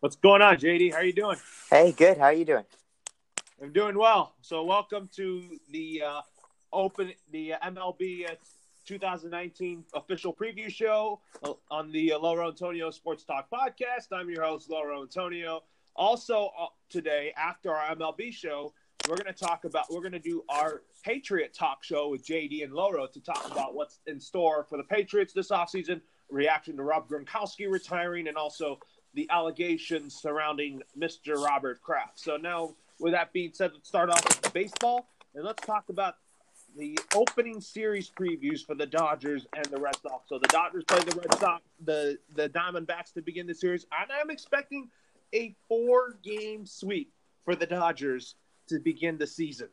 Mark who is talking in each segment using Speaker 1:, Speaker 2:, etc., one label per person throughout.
Speaker 1: What's going on, JD? How are you doing?
Speaker 2: Hey, good. How are you doing?
Speaker 1: I'm doing well. So, welcome to the uh, open the MLB uh, 2019 official preview show uh, on the uh, Lauro Antonio Sports Talk podcast. I'm your host, Lauro Antonio. Also, uh, today after our MLB show, we're going to talk about we're going to do our Patriot talk show with JD and Lauro to talk about what's in store for the Patriots this offseason, reaction to Rob Gronkowski retiring, and also the allegations surrounding Mr. Robert Kraft. So now, with that being said, let's start off with baseball and let's talk about the opening series previews for the Dodgers and the Red Sox. So the Dodgers play the Red Sox, the the Diamondbacks to begin the series, and I'm expecting a four game sweep for the Dodgers to begin the season.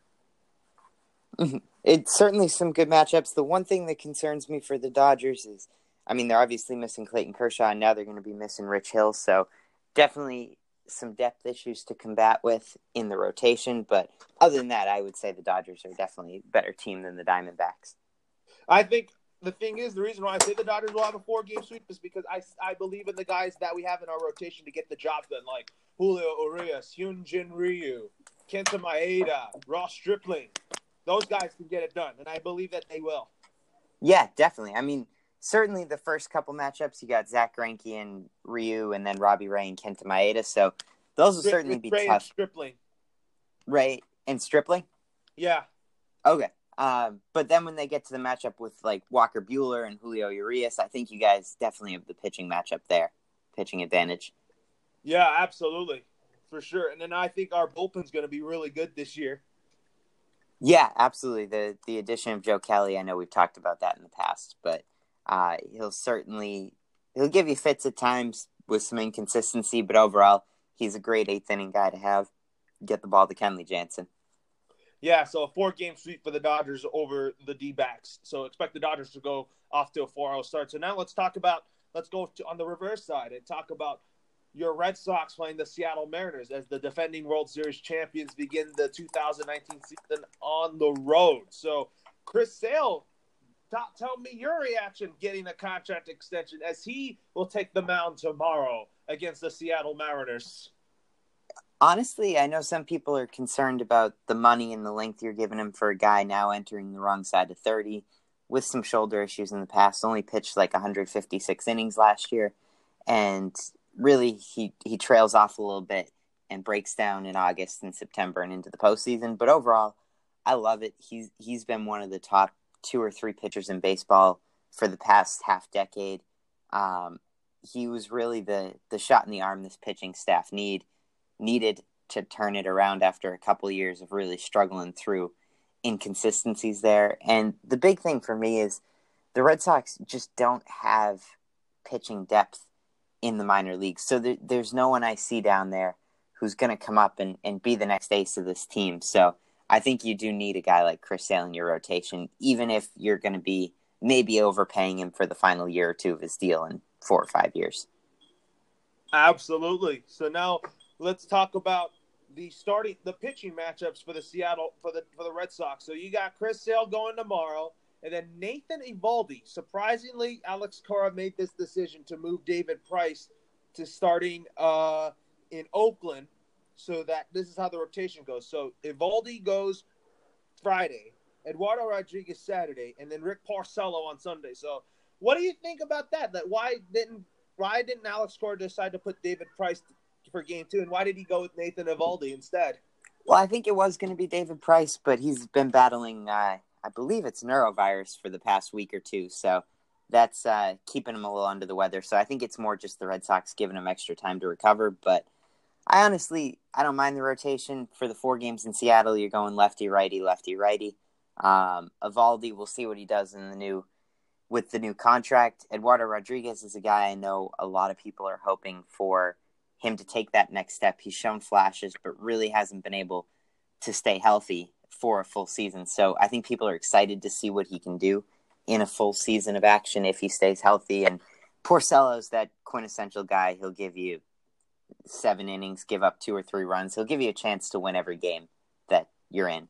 Speaker 2: Mm-hmm. It's certainly some good matchups. The one thing that concerns me for the Dodgers is I mean, they're obviously missing Clayton Kershaw, and now they're going to be missing Rich Hill. So definitely some depth issues to combat with in the rotation. But other than that, I would say the Dodgers are definitely a better team than the Diamondbacks.
Speaker 1: I think the thing is, the reason why I say the Dodgers will have a four game sweep is because I, I believe in the guys that we have in our rotation to get the job done, like Julio Urias, Hyunjin Ryu, Kenta Maeda, Ross Stripling. Those guys can get it done, and I believe that they will.
Speaker 2: Yeah, definitely. I mean, certainly the first couple matchups, you got Zack Greinke and Ryu, and then Robbie Ray and Kenta Maeda. So those will certainly be
Speaker 1: Ray
Speaker 2: tough.
Speaker 1: And Stripling.
Speaker 2: Ray and Stripling.
Speaker 1: Yeah.
Speaker 2: Okay. Um, but then when they get to the matchup with like Walker Buehler and Julio Urias, I think you guys definitely have the pitching matchup there, pitching advantage.
Speaker 1: Yeah, absolutely, for sure. And then I think our bullpen's going to be really good this year.
Speaker 2: Yeah, absolutely. The the addition of Joe Kelly, I know we've talked about that in the past, but uh, he'll certainly he'll give you fits at times with some inconsistency, but overall, he's a great eighth inning guy to have. Get the ball to Kenley Jansen.
Speaker 1: Yeah, so a four game sweep for the Dodgers over the D backs. So expect the Dodgers to go off to a 4 0 start. So now let's talk about, let's go to, on the reverse side and talk about your Red Sox playing the Seattle Mariners as the defending World Series champions begin the 2019 season on the road. So, Chris Sale, t- tell me your reaction getting a contract extension as he will take the mound tomorrow against the Seattle Mariners.
Speaker 2: Honestly, I know some people are concerned about the money and the length you're giving him for a guy now entering the wrong side of 30 with some shoulder issues in the past. Only pitched like 156 innings last year. And really he he trails off a little bit and breaks down in August and September and into the postseason. But overall, I love it. He's he's been one of the top two or three pitchers in baseball for the past half decade. Um, he was really the the shot in the arm this pitching staff need needed to turn it around after a couple years of really struggling through inconsistencies there. And the big thing for me is the Red Sox just don't have pitching depth in the minor leagues. So there, there's no one I see down there who's going to come up and, and be the next ace of this team. So I think you do need a guy like Chris Sale in your rotation, even if you're going to be maybe overpaying him for the final year or two of his deal in four or five years.
Speaker 1: Absolutely. So now let's talk about the starting the pitching matchups for the Seattle for the for the Red Sox. So you got Chris Sale going tomorrow. And then Nathan Eovaldi. Surprisingly, Alex Cora made this decision to move David Price to starting uh, in Oakland so that this is how the rotation goes. So Eovaldi goes Friday, Eduardo Rodriguez Saturday, and then Rick Porcello on Sunday. So what do you think about that? That why didn't why didn't Alex Cora decide to put David Price for game two, and why did he go with Nathan Eovaldi instead?
Speaker 2: Well, I think it was going to be David Price, but he's been battling uh, I believe it's norovirus for the past week or two. So that's uh, keeping him a little under the weather. So I think it's more just the Red Sox giving him extra time to recover. But I honestly, I don't mind the rotation for the four games in Seattle. You're going lefty, righty, lefty, righty. Um, Eovaldi, we'll see what he does in the new with the new contract. Eduardo Rodriguez is a guy I know a lot of people are hoping for him to take that next step. He's shown flashes, but really hasn't been able to stay healthy for a full season. So I think people are excited to see what he can do in a full season of action if he stays healthy. And Porcello's that quintessential guy. He'll give you seven innings, give up two or three runs. He'll give you a chance to win every game that you're in.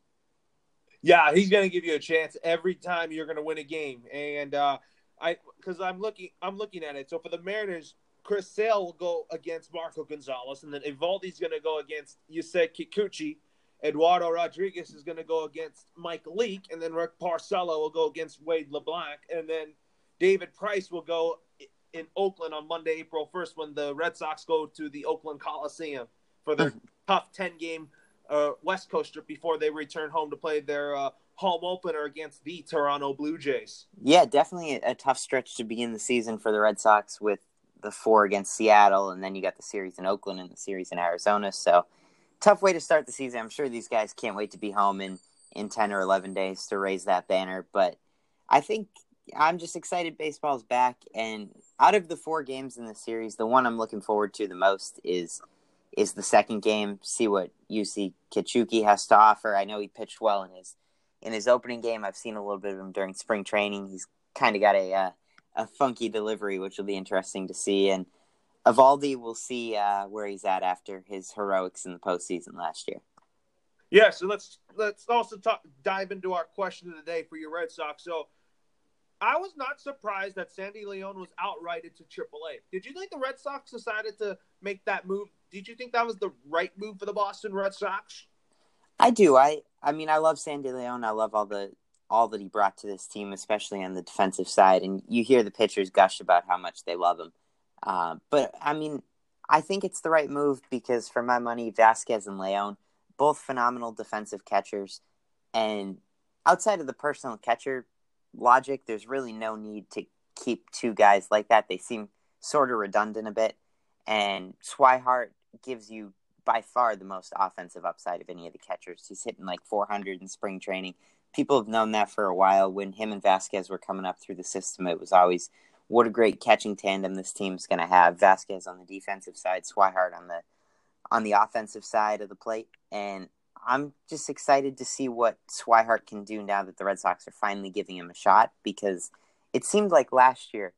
Speaker 1: Yeah, he's going to give you a chance every time you're going to win a game. And uh, I, because I'm looking, I'm looking at it. So for the Mariners, Chris Sale will go against Marco Gonzalez, and then Eovaldi's going to go against Yusei Kikuchi. Eduardo Rodriguez is going to go against Mike Leake, and then Rick Porcello will go against Wade LeBlanc, and then David Price will go in Oakland on Monday, April 1st, when the Red Sox go to the Oakland Coliseum for their tough 10 game uh, West Coast trip before they return home to play their uh, home opener against the Toronto Blue Jays.
Speaker 2: Yeah, definitely a, a tough stretch to begin the season for the Red Sox with the four against Seattle, and then you got the series in Oakland and the series in Arizona. So, tough way to start the season. I'm sure these guys can't wait to be home in, in 10 or 11 days to raise that banner. But I think I'm just excited baseball's back. And out of the four games in the series, the one I'm looking forward to the most is is the second game. See what Yusei Kikuchi has to offer. I know he pitched well in his in his opening game. I've seen a little bit of him during spring training. He's kind of got a uh, a funky delivery, which will be interesting to see. And Eovaldi, we'll see uh, where he's at after his heroics in the postseason last year.
Speaker 1: Yeah, so let's let's also talk dive into our question of the day for your Red Sox. So I was not surprised that Sandy Leon was outrighted to AAA. Did you think the Red Sox decided to make that move? Did you think that was the right move for the Boston Red Sox?
Speaker 2: I do. I I mean, I love Sandy Leon. I love all the all that he brought to this team, especially on the defensive side. And you hear the pitchers gush about how much they love him. Uh, but I mean, I think it's the right move because for my money, Vasquez and Leon, both phenomenal defensive catchers. And outside of the personal catcher logic, there's really no need to keep two guys like that. They seem sort of redundant a bit. And Swihart gives you by far the most offensive upside of any of the catchers. He's hitting like 400 in spring training. People have known that for a while. When him and Vasquez were coming up through the system, it was always what a great catching tandem this team's going to have. Vasquez on the defensive side, Swihart on the on the offensive side of the plate, and I'm just excited to see what Swihart can do now that the Red Sox are finally giving him a shot because it seemed like last year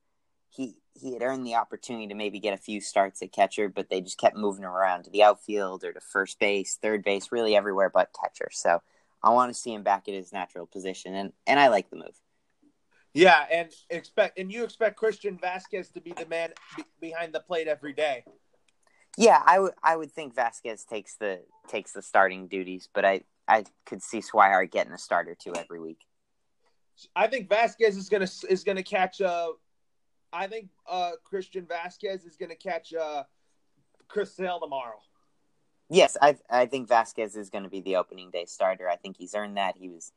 Speaker 2: he he had earned the opportunity to maybe get a few starts at catcher, but they just kept moving him around to the outfield or to first base, third base, really everywhere but catcher. So I want to see him back at his natural position, and and I like the move.
Speaker 1: Yeah, and expect and you expect Christian Vasquez to be the man be, behind the plate every day.
Speaker 2: Yeah, I would I would think Vasquez takes the takes the starting duties, but I I could see Swihart getting a start or two every week.
Speaker 1: I think Vasquez is gonna is gonna catch uh I think uh Christian Vasquez is gonna catch uh Chris Sale tomorrow.
Speaker 2: Yes, I I think Vasquez is going to be the opening day starter. I think he's earned that. He was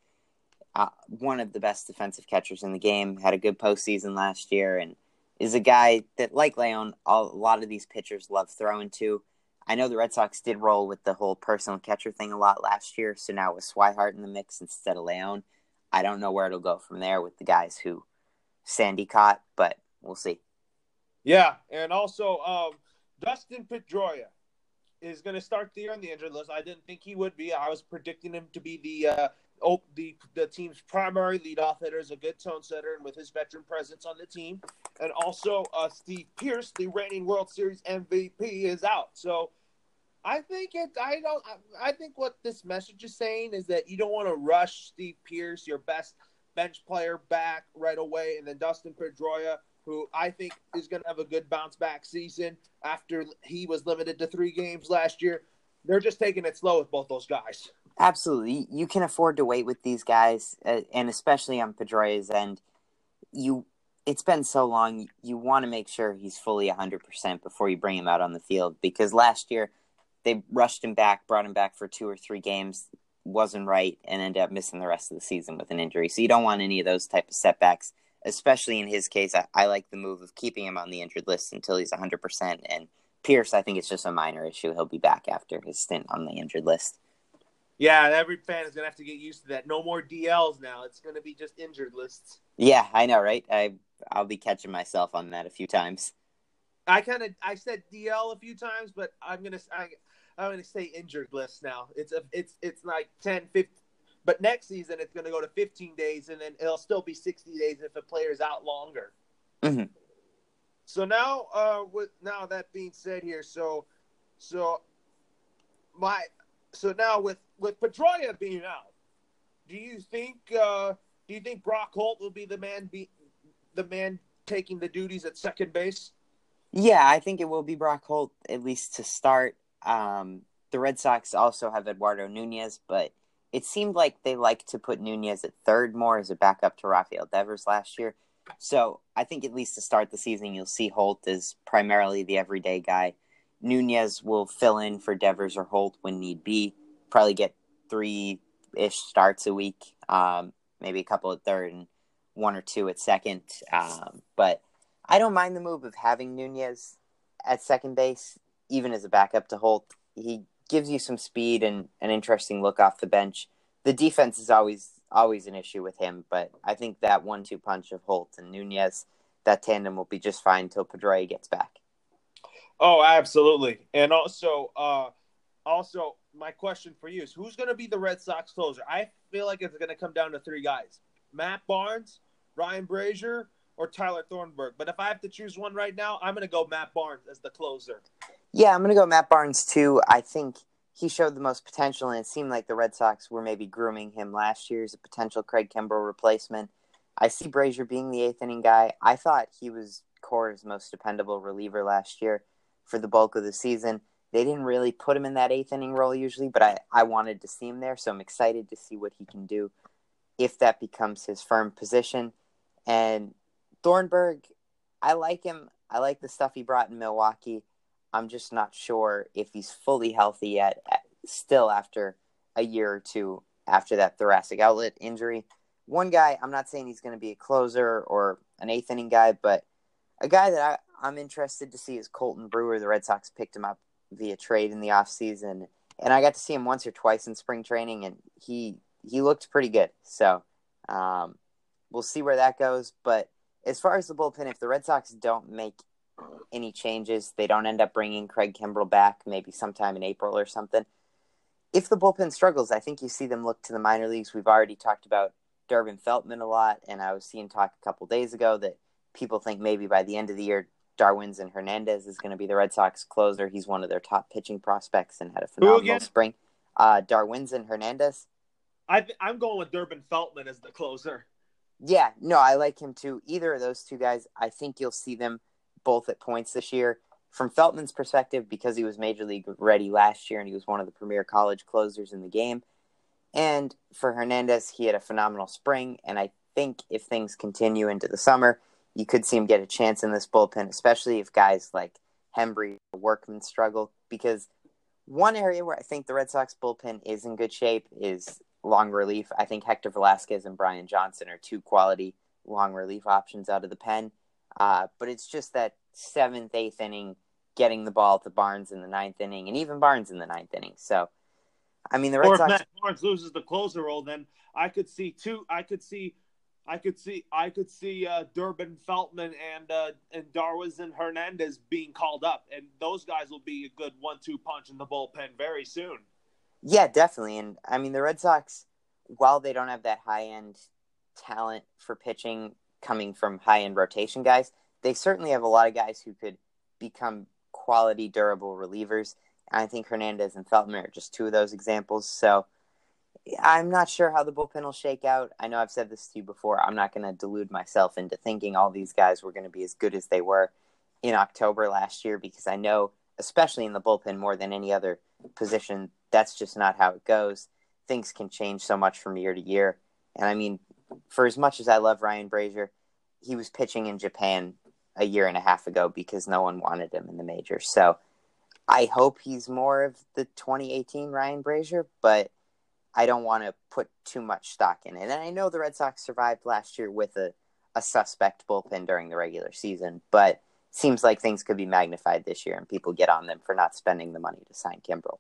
Speaker 2: uh, one of the best defensive catchers in the game. Had a good postseason last year, and is a guy that, like Leon, a lot of these pitchers love throwing to. I know the Red Sox did roll with the whole personal catcher thing a lot last year, so now with Swihart in the mix instead of Leon, I don't know where it'll go from there with the guys who Sandy caught, but we'll see.
Speaker 1: Yeah, and also um, Dustin Pedroia is going to start the year on the injured list. I didn't think he would be. I was predicting him to be the uh, oh, the the team's primary leadoff hitter is a good tone setter, and with his veteran presence on the team, and also uh, Steve Pearce, the reigning World Series MVP, is out. So I think it. I don't. I think what this message is saying is that you don't want to rush Steve Pearce, your best bench player, back right away, and then Dustin Pedroia, who I think is going to have a good bounce back season after he was limited to three games last year. They're just taking it slow with both those guys.
Speaker 2: Absolutely, you can afford to wait with these guys, uh, and especially on Pedroia's end. You, it's been so long. You want to make sure he's fully hundred percent before you bring him out on the field because last year they rushed him back, brought him back for two or three games, wasn't right, and ended up missing the rest of the season with an injury. So you don't want any of those type of setbacks. Especially in his case, I, I like the move of keeping him on the injured list until he's hundred percent. And Pearce, I think it's just a minor issue. He'll be back after his stint on the injured list.
Speaker 1: Yeah, every fan is gonna have to get used to that. No more DLs now. It's gonna be just injured lists.
Speaker 2: Yeah, I know, right? I I'll be catching myself on that a few times.
Speaker 1: I kind of I said DL a few times, but I'm gonna I, I'm gonna say injured list now. It's a it's it's like 10, 15, but next season it's gonna go to 15 days, and then it'll still be 60 days if a player's out longer.
Speaker 2: Mm-hmm.
Speaker 1: So now, uh, with now that being said here, so so my so now with with Pedroia being out, do you think uh, do you think Brock Holt will be the man be the man taking the duties at second base?
Speaker 2: Yeah, I think it will be Brock Holt at least to start. Um, the Red Sox also have Eduardo Nunez, but it seemed like they like to put Nunez at third more as a backup to Rafael Devers last year. So I think at least to start the season, you'll see Holt as primarily the everyday guy. Nunez will fill in for Devers or Holt when need be. Probably get three ish starts a week, um, maybe a couple at third and one or two at second. Um, but I don't mind the move of having Nunez at second base, even as a backup to Holt. He gives you some speed and an interesting look off the bench. The defense is always always an issue with him, but I think that one-two punch of Holt and Nunez, that tandem will be just fine until Pedroia gets back.
Speaker 1: Oh, absolutely. And also, uh, also, my question for you is: Who's going to be the Red Sox closer? I feel like it's going to come down to three guys: Matt Barnes, Ryan Brasier, or Tyler Thornburg. But if I have to choose one right now, I'm going to go Matt Barnes as the closer.
Speaker 2: Yeah, I'm going to go Matt Barnes too. I think he showed the most potential, and it seemed like the Red Sox were maybe grooming him last year as a potential Craig Kimbrel replacement. I see Brasier being the eighth inning guy. I thought he was Cora's most dependable reliever last year for the bulk of the season. They didn't really put him in that eighth inning role usually, but I, I wanted to see him there, so I'm excited to see what he can do if that becomes his firm position. And Thornburg, I like him. I like the stuff he brought in Milwaukee. I'm just not sure if he's fully healthy yet, uh, still after a year or two after that thoracic outlet injury. One guy, I'm not saying he's going to be a closer or an eighth inning guy, but a guy that I, I'm interested to see is Colten Brewer. The Red Sox picked him up via trade in the offseason, and I got to see him once or twice in spring training, and he he looked pretty good. So um, we'll see where that goes. But as far as the bullpen, if the Red Sox don't make any changes, they don't end up bringing Craig Kimbrel back, maybe sometime in April or something. If the bullpen struggles, I think you see them look to the minor leagues. We've already talked about Durbin Feltman a lot, and I was seeing talk a couple days ago that people think maybe by the end of the year, Darwinzon Hernandez is going to be the Red Sox closer. He's one of their top pitching prospects and had a phenomenal spring. Uh, and Hernandez.
Speaker 1: I I'm going with Durbin Feltman as the closer.
Speaker 2: Yeah, no, I like him too. Either of those two guys, I think you'll see them both at points this year. From Feltman's perspective, because he was major league ready last year and he was one of the premier college closers in the game. And for Hernandez, he had a phenomenal spring. And I think if things continue into the summer, you could see him get a chance in this bullpen, especially if guys like Hembree or Workman struggle. Because one area where I think the Red Sox bullpen is in good shape is long relief. I think Hector Velazquez and Brian Johnson are two quality long relief options out of the pen. Uh, but it's just that seventh, eighth inning, getting the ball to Barnes in the ninth inning, and even Barnes in the ninth inning. So, I mean, the Red
Speaker 1: or
Speaker 2: Sox.
Speaker 1: If Matt Barnes loses the closer role, then I could see two. I could see. I could see I could see uh, Durbin Feltman and uh, and Darwinzon Hernandez being called up, and those guys will be a good one-two punch in the bullpen very soon.
Speaker 2: Yeah, definitely, and I mean the Red Sox, while they don't have that high-end talent for pitching, coming from high end rotation guys. They certainly have a lot of guys who could become quality, durable relievers. I think Hernandez and Feltman are just two of those examples. So I'm not sure how the bullpen will shake out. I know I've said this to you before. I'm not going to delude myself into thinking all these guys were going to be as good as they were in October last year because I know, especially in the bullpen more than any other position, that's just not how it goes. Things can change so much from year to year. And I mean, for as much as I love Ryan Brasier, he was pitching in Japan a year and a half ago because no one wanted him in the majors. So I hope he's more of the 2018 Ryan Brasier, but I don't want to put too much stock in it. And I know the Red Sox survived last year with a, a suspect bullpen during the regular season, but seems like things could be magnified this year and people get on them for not spending the money to sign Kimbrel.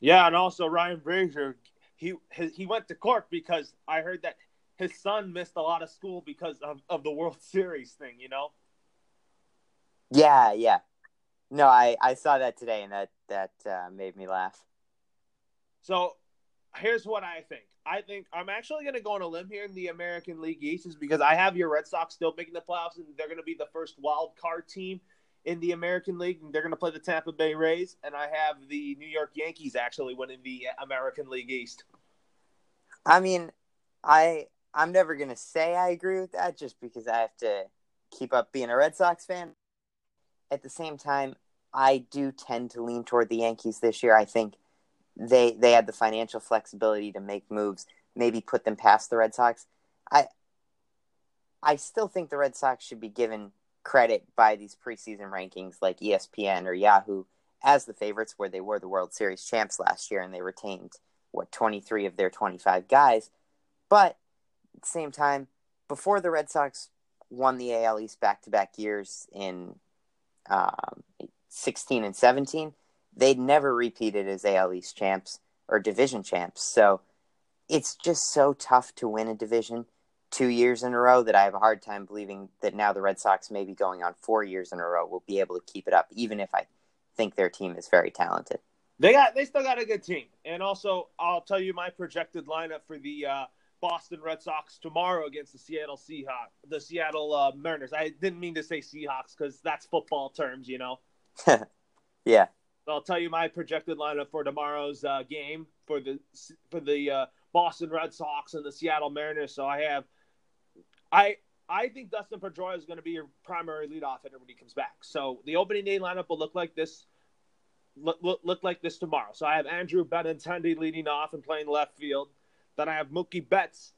Speaker 1: Yeah, and also Ryan Brasier, he he went to court because I heard that his son missed a lot of school because of, of the World Series thing, you know?
Speaker 2: Yeah, yeah. No, I, I saw that today and that, that uh, made me laugh.
Speaker 1: So here's what I think. I think I'm actually going to go on a limb here in the American League East is because I have your Red Sox still making the playoffs and they're going to be the first wild card team in the American League and they're going to play the Tampa Bay Rays and I have the New York Yankees actually winning the American League East.
Speaker 2: I mean, I I'm never gonna say I agree with that just because I have to keep up being a Red Sox fan. at the same time, I do tend to lean toward the Yankees this year. I think they they had the financial flexibility to make moves, maybe put them past the Red Sox. I I still think the Red Sox should be given credit by these preseason rankings like ESPN or Yahoo as the favorites where they were the World Series champs last year and they retained what 23 of their 25 guys. But at the same time, before the Red Sox won the AL East back to back years in um, 16 and 17, they'd never repeated as AL East champs or division champs. So it's just so tough to win a division two years in a row that I have a hard time believing that now the Red Sox, maybe going on four years in a row, will be able to keep it up, even if I think their team is very talented.
Speaker 1: They got they still got a good team, and also I'll tell you my projected lineup for the uh, Boston Red Sox tomorrow against the Seattle Seahawks, the Seattle uh, Mariners. I didn't mean to say Seahawks because that's football terms, you know.
Speaker 2: yeah.
Speaker 1: I'll tell you my projected lineup for tomorrow's uh, game for the for the uh, Boston Red Sox and the Seattle Mariners. So I have, I I think Dustin Pedroia is going to be your primary leadoff hitter when he comes back. So the opening day lineup will look like this. Look, look, look like this tomorrow. So I have Andrew Benintendi leading off and playing left field. Then I have Mookie Betts,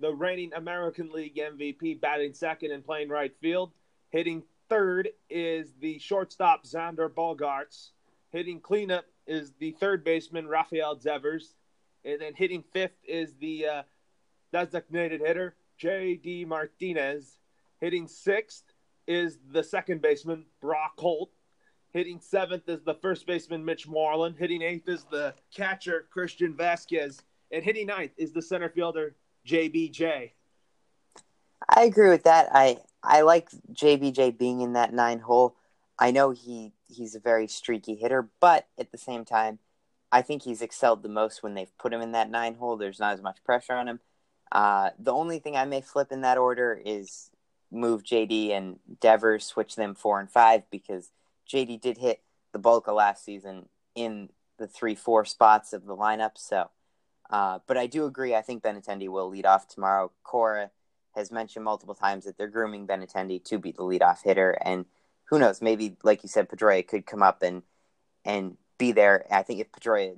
Speaker 1: the reigning American League MVP, batting second and playing right field. Hitting third is the shortstop Xander Bogaerts. Hitting cleanup is the third baseman Rafael Devers. And then hitting fifth is the uh, designated hitter J.D. Martinez. Hitting sixth is the second baseman Brock Holt. Hitting seventh is the first baseman Mitch Moreland. Hitting eighth is the catcher Christian Vasquez, And hitting ninth is the center fielder JBJ.
Speaker 2: I agree with that. I I like JBJ being in that nine hole. I know he he's a very streaky hitter, but at the same time, I think he's excelled the most when they've put him in that nine hole. There's not as much pressure on him. Uh, the only thing I may flip in that order is move JD and Devers, switch them four and five because JD did hit the bulk of last season in the three four spots of the lineup. So, uh, but I do agree. I think Benintendi will lead off tomorrow. Cora has mentioned multiple times that they're grooming Benintendi to be the leadoff hitter, and who knows? Maybe, like you said, Pedroia could come up and and be there. I think if Pedroia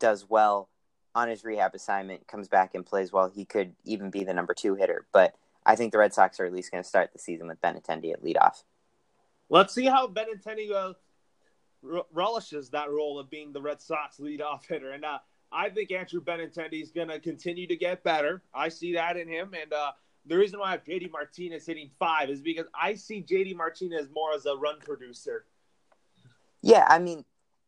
Speaker 2: does well on his rehab assignment, comes back and plays well, he could even be the number two hitter. But I think the Red Sox are at least going to start the season with Benintendi at leadoff.
Speaker 1: Let's see how Benintendi uh, relishes that role of being the Red Sox leadoff hitter. And uh, I think Andrew Benintendi is going to continue to get better. I see that in him. And uh, the reason why I have JD Martinez hitting five is because I see JD Martinez more as a run producer.
Speaker 2: Yeah, I mean,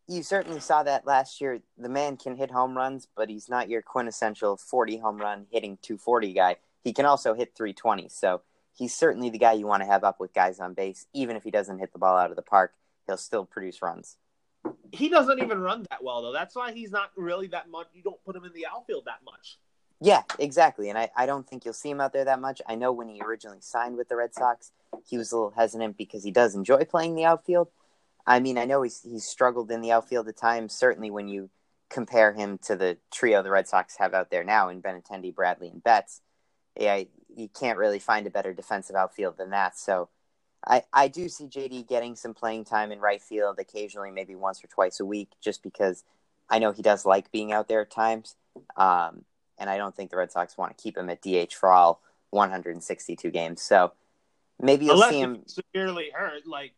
Speaker 2: you certainly saw that last year. The man can hit home runs, but he's not your quintessential 40 home run hitting 240 guy. He can also hit 320. So he's certainly the guy you want to have up with guys on base. Even if he doesn't hit the ball out of the park, he'll still produce runs.
Speaker 1: He doesn't even run that well, though. That's why he's not really that much. You don't put him in the outfield that much.
Speaker 2: Yeah, exactly. And I, I don't think you'll see him out there that much. I know when he originally signed with the Red Sox, he was a little hesitant because he does enjoy playing the outfield. I mean, I know he's he's struggled in the outfield at times. Certainly, when you compare him to the trio the Red Sox have out there now in Benintendi, Bradley, and Betts, yeah, you can't really find a better defensive outfield than that. So, I I do see JD getting some playing time in right field occasionally, maybe once or twice a week, just because I know he does like being out there at times. Um, and I don't think the Red Sox want to keep him at DH for all 162 games. So maybe you'll
Speaker 1: Unless
Speaker 2: see him
Speaker 1: severely hurt, like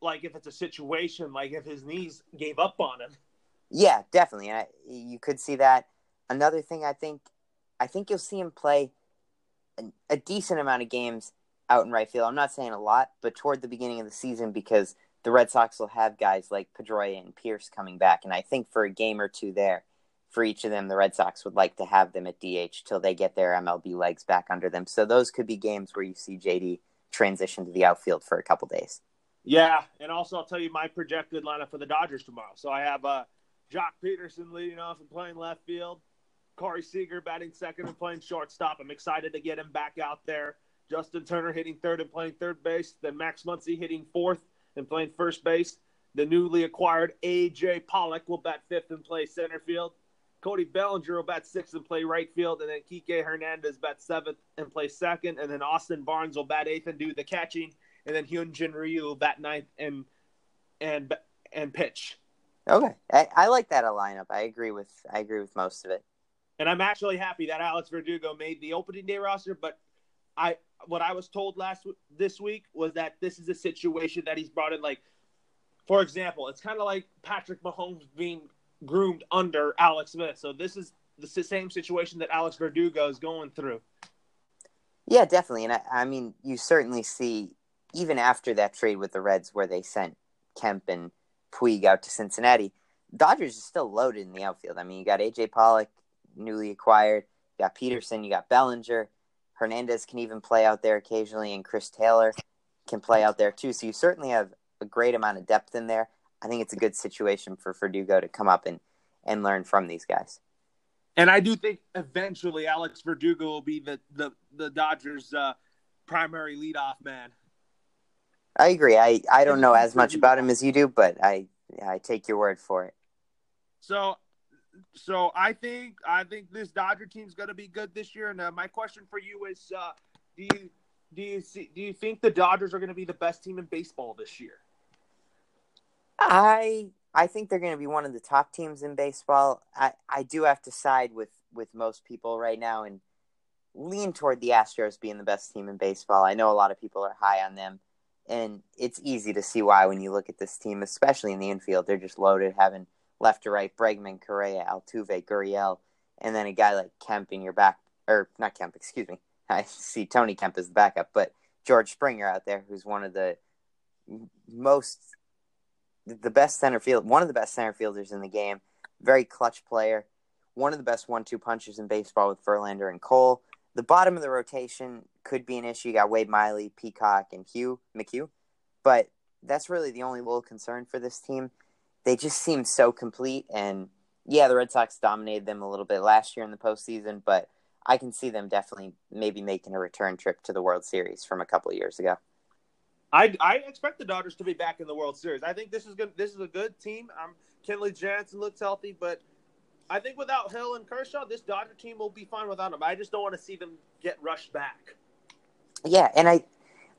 Speaker 1: like if it's a situation like if his knees gave up on him.
Speaker 2: Yeah, definitely. I, you could see that. Another thing, I think, I think you'll see him play a, a decent amount of games out in right field. I'm not saying a lot, but toward the beginning of the season because the Red Sox will have guys like Pedroia and Pearce coming back, and I think for a game or two there, for each of them, the Red Sox would like to have them at DH till they get their MLB legs back under them. So those could be games where you see JD transition to the outfield for a couple days.
Speaker 1: Yeah, and also I'll tell you my projected lineup for the Dodgers tomorrow. So I have uh, Joc Pederson leading off and playing left field, Corey Seager batting second and playing shortstop. I'm excited to get him back out there. Justin Turner hitting third and playing third base. Then Max Muncy hitting fourth and playing first base. The newly acquired AJ Pollock will bat fifth and play center field. Cody Bellinger will bat sixth and play right field, and then Kike Hernandez bat seventh and play second, and then Austin Barnes will bat eighth and do the catching and then Hyunjin Ryu will bat ninth and and and pitch.
Speaker 2: Okay, I, I like that lineup. I agree with I agree with most of it.
Speaker 1: And I'm actually happy that Alex Verdugo made the opening day roster. But I what I was told last this week was that this is a situation that he's brought in. Like, for example, it's kind of like Patrick Mahomes being groomed under Alex Smith. So this is the same situation that Alex Verdugo is going through.
Speaker 2: Yeah, definitely. And I, I mean, you certainly see even after that trade with the Reds, where they sent Kemp and Puig out to Cincinnati, Dodgers is still loaded in the outfield. I mean, you got AJ Pollock, newly acquired. You got Pederson. You got Bellinger. Hernandez can even play out there occasionally, and Chris Taylor can play out there too. So you certainly have a great amount of depth in there. I think it's a good situation for Verdugo to come up and, and learn from these guys.
Speaker 1: And I do think eventually Alex Verdugo will be the the, the Dodgers' uh, primary leadoff man.
Speaker 2: I agree. I, I don't know as much about him as you do, but I I take your word for it.
Speaker 1: So so I think I think this Dodger team's going to be good this year. And uh, my question for you is, uh, do you do you see, do you think the Dodgers are going to be the best team in baseball this year?
Speaker 2: I I think they're going to be one of the top teams in baseball. I, I do have to side with with most people right now and lean toward the Astros being the best team in baseball. I know a lot of people are high on them, and it's easy to see why when you look at this team, especially in the infield. They're just loaded, having left to right, Bregman, Correa, Altuve, Gurriel, and then a guy like Kemp in your back, or not Kemp, excuse me. I see Tony Kemp as the backup, but George Springer out there, who's one of the most, the best center field, one of the best center fielders in the game, very clutch player, one of the best one-two punchers in baseball with Verlander and Cole. The bottom of the rotation could be an issue. You got Wade Miley, Peacock, and Hugh McHugh, but that's really the only little concern for this team they just seem so complete. And yeah, the Red Sox dominated them a little bit last year in the postseason, but I can see them definitely maybe making a return trip to the World Series from a couple years ago.
Speaker 1: I, I expect the Dodgers to be back in the World Series. I think this is good. This is a good team. Um, Kenley Jansen looks healthy, but I think without Hill and Kershaw, this Dodger team will be fine without them. I just don't want to see them get rushed back.
Speaker 2: Yeah, and I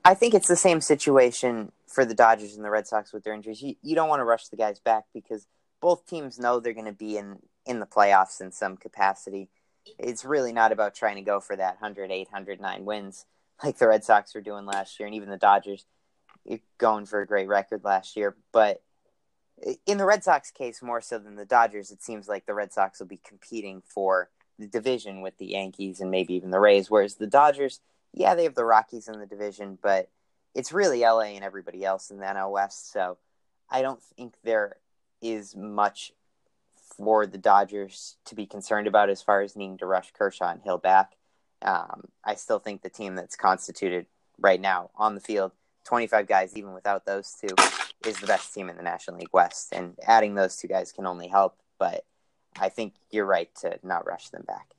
Speaker 2: I think it's the same situation for the Dodgers and the Red Sox with their injuries. You, you don't want to rush the guys back because both teams know they're going to be in, in the playoffs in some capacity. It's really not about trying to go for that 108, 109 wins like the Red Sox were doing last year, and even the Dodgers going for a great record last year. But in the Red Sox case, more so than the Dodgers, it seems like the Red Sox will be competing for the division with the Yankees and maybe even the Rays, whereas the Dodgers – yeah, they have the Rockies in the division, but it's really LA and everybody else in the NL West. So I don't think there is much for the Dodgers to be concerned about as far as needing to rush Kershaw and Hill back. Um, I still think the team that's constituted right now on the field, 25 guys, even without those two, is the best team in the National League West. And adding those two guys can only help. But I think you're right to not rush them back.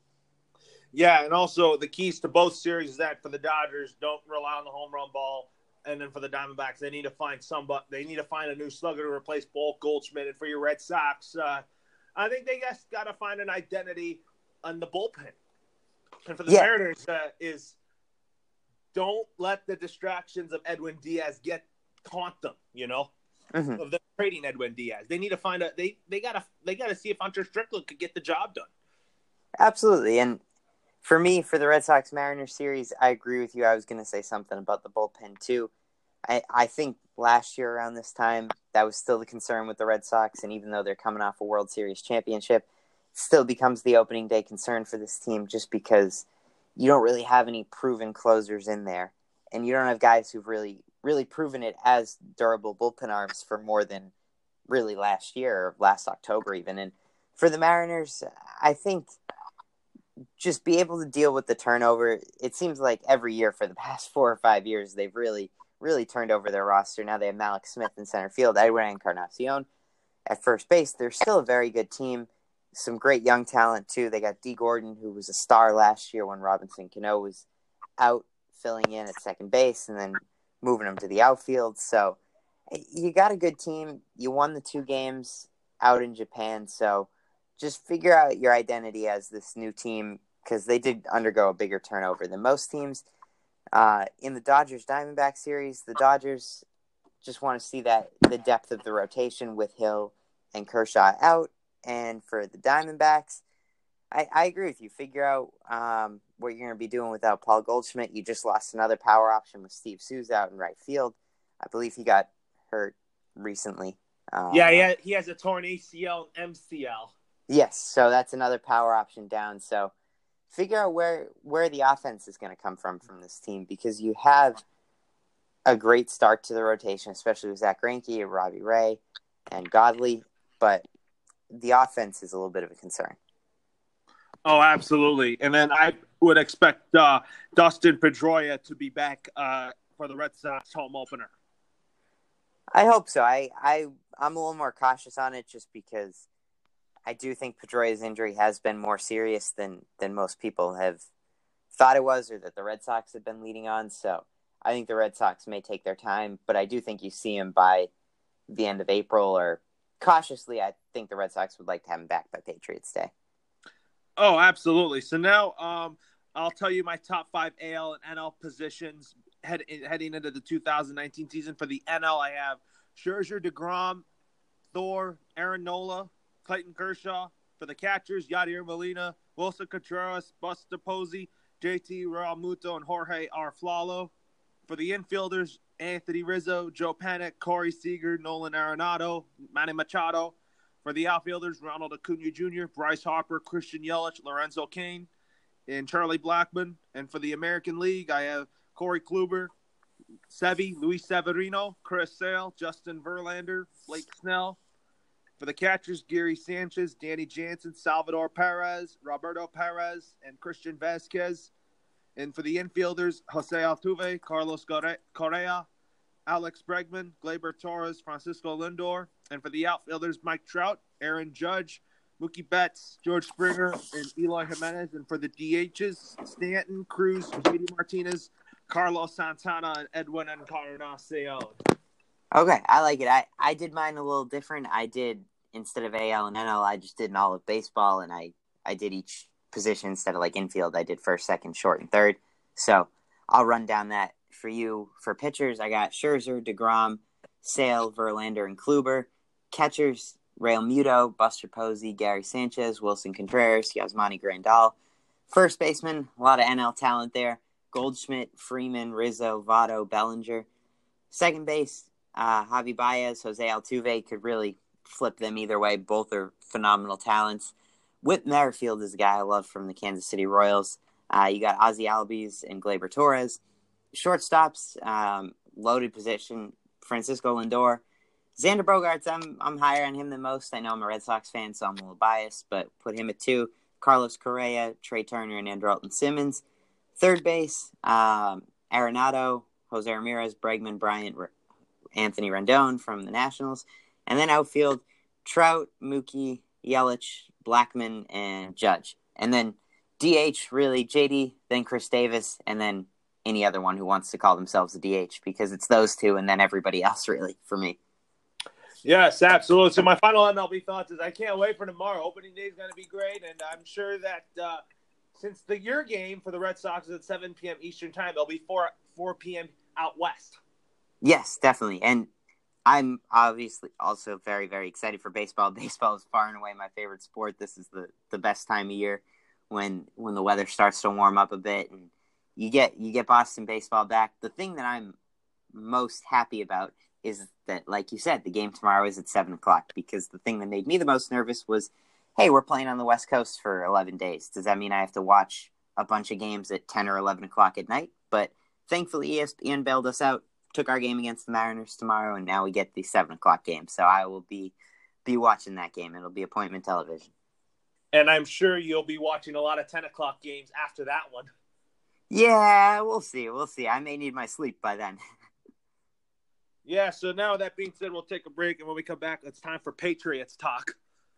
Speaker 1: Yeah, and also the keys to both series is that for the Dodgers, don't rely on the home run ball, and then for the Diamondbacks, they need to find somebody. They need to find a new slugger to replace Paul Goldschmidt. And for your Red Sox, uh, I think they just got to find an identity on the bullpen. And for the yeah. Mariners, uh, is don't let the distractions of Edwin Diaz get haunt them. You know, mm-hmm. of the trading Edwin Diaz, they need to find a they they gotta they gotta see if Hunter Strickland could get the job done.
Speaker 2: Absolutely, and for me, for the Red Sox Mariners series, I agree with you. I was going to say something about the bullpen too. I, I think last year around this time, that was still the concern with the Red Sox. And even though they're coming off a World Series championship, still becomes the opening day concern for this team just because you don't really have any proven closers in there. And you don't have guys who've really, really proven it as durable bullpen arms for more than really last year or last October, even. And for the Mariners, I think just be able to deal with the turnover. It seems like every year for the past four or five years, they've really, really turned over their roster. Now they have Mallex Smith in center field, Edwin Encarnacion at first base. They're still a very good team. Some great young talent, too. They got Dee Gordon, who was a star last year when Robinson Cano was out filling in at second base and then moving him to the outfield. So you got a good team. You won the two games out in Japan. So just figure out your identity as this new team because they did undergo a bigger turnover than most teams. Uh, in the Dodgers Diamondback series, the Dodgers just want to see that the depth of the rotation with Hill and Kershaw out. And for the Diamondbacks, I, I agree with you. Figure out um, what you're going to be doing without Paul Goldschmidt. You just lost another power option with Steve Souza out in right field. I believe he got hurt recently.
Speaker 1: Uh, yeah, he has, he has a torn ACL and MCL.
Speaker 2: Yes, so that's another power option down. So figure out where where the offense is going to come from from this team because you have a great start to the rotation, especially with Zack Greinke, Robbie Ray, and Godley. But the offense is a little bit of a concern.
Speaker 1: Oh, absolutely. And then I would expect uh, Dustin Pedroia to be back uh, for the Red Sox home opener.
Speaker 2: I hope so. I, I I'm a little more cautious on it just because I do think Pedroia's injury has been more serious than than most people have thought it was, or that the Red Sox have been leading on. So I think the Red Sox may take their time, but I do think you see him by the end of April, or cautiously, I think the Red Sox would like to have him back by Patriots Day.
Speaker 1: Oh, absolutely. So now, um, I'll tell you my top five AL and NL positions head, heading into the 2019 season. For the NL, I have Scherzer, DeGrom, Thor, Aaron Nola, Clayton Kershaw. For the catchers, Yadier Molina, Willson Contreras, Buster Posey, JT Realmuto, and Jorge Alfaro. For the infielders, Anthony Rizzo, Joe Panik, Corey Seager, Nolan Arenado, Manny Machado. For the outfielders, Ronald Acuna Jr., Bryce Harper, Christian Yelich, Lorenzo Cain, and Charlie Blackmon. And for the American League, I have Corey Kluber, Sevi, Luis Severino, Chris Sale, Justin Verlander, Blake Snell. For the catchers, Gary Sanchez, Danny Jansen, Salvador Perez, Roberto Perez, and Christian Vasquez. And for the infielders, Jose Altuve, Carlos Correa, Alex Bregman, Gleyber Torres, Francisco Lindor. And for the outfielders, Mike Trout, Aaron Judge, Mookie Betts, George Springer, and Eloy Jimenez. And for the DHs, Stanton, Cruz, JD Martinez, Carlos Santana, and Edwin Encarnacion.
Speaker 2: Okay, I like it. I, I did mine a little different. I did instead of AL and NL, I just did an all of baseball, and I I did each position instead of like infield. I did first, second, short, and third. So I'll run down that for you. For pitchers, I got Scherzer, Degrom, Sale, Verlander, and Kluber. Catchers, Realmuto, Buster Posey, Gary Sanchez, Willson Contreras, Yasmani Grandal. First baseman, a lot of NL talent there. Goldschmidt, Freeman, Rizzo, Votto, Bellinger. Second base, uh, Javi Baez, Jose Altuve could really flip them either way. Both are phenomenal talents. Whit Merrifield is a guy I love from the Kansas City Royals. Uh, you got Ozzie Albies and Gleyber Torres. Shortstops, um, loaded position. Francisco Lindor, Xander Bogaerts. I'm I'm higher on him than most. I know I'm a Red Sox fan, so I'm a little biased, but put him at two. Carlos Correa, Trea Turner, and Andrelton Simmons. Third base, um, Arenado, Jose Ramirez, Bregman, Bryant, Anthony Rendon from the Nationals, and then outfield Trout, Mookie, Yelich, Blackmon, and Judge. And then DH really JD, then Chris Davis, and then any other one who wants to call themselves a DH because it's those two and then everybody else really for me.
Speaker 1: Yes, absolutely. So my final MLB thoughts is I can't wait for tomorrow. Opening day is going to be great, and I'm sure that uh, since the year game for the Red Sox is at 7 p.m. Eastern time, it'll be 4 4 p.m. out west.
Speaker 2: Yes, definitely, and I'm obviously also very very excited for baseball. Baseball is far and away my favorite sport. This is the the best time of year when when the weather starts to warm up a bit and you get you get Boston baseball back. The thing that I'm most happy about is that, like you said, the game tomorrow is at seven o'clock. Because the thing that made me the most nervous was, hey, we're playing on the West Coast for eleven days. Does that mean I have to watch a bunch of games at ten or eleven o'clock at night? But thankfully, ESPN bailed us out, took our game against the Mariners tomorrow, and now we get the seven o'clock game. So I will be be watching that game. It'll be appointment television.
Speaker 1: And I'm sure you'll be watching a lot of ten o'clock games after that one.
Speaker 2: Yeah, we'll see. We'll see. I may need my sleep by then.
Speaker 1: yeah, so now that being said, we'll take a break. And when we come back, it's time for Patriots talk.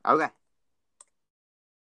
Speaker 2: Okay.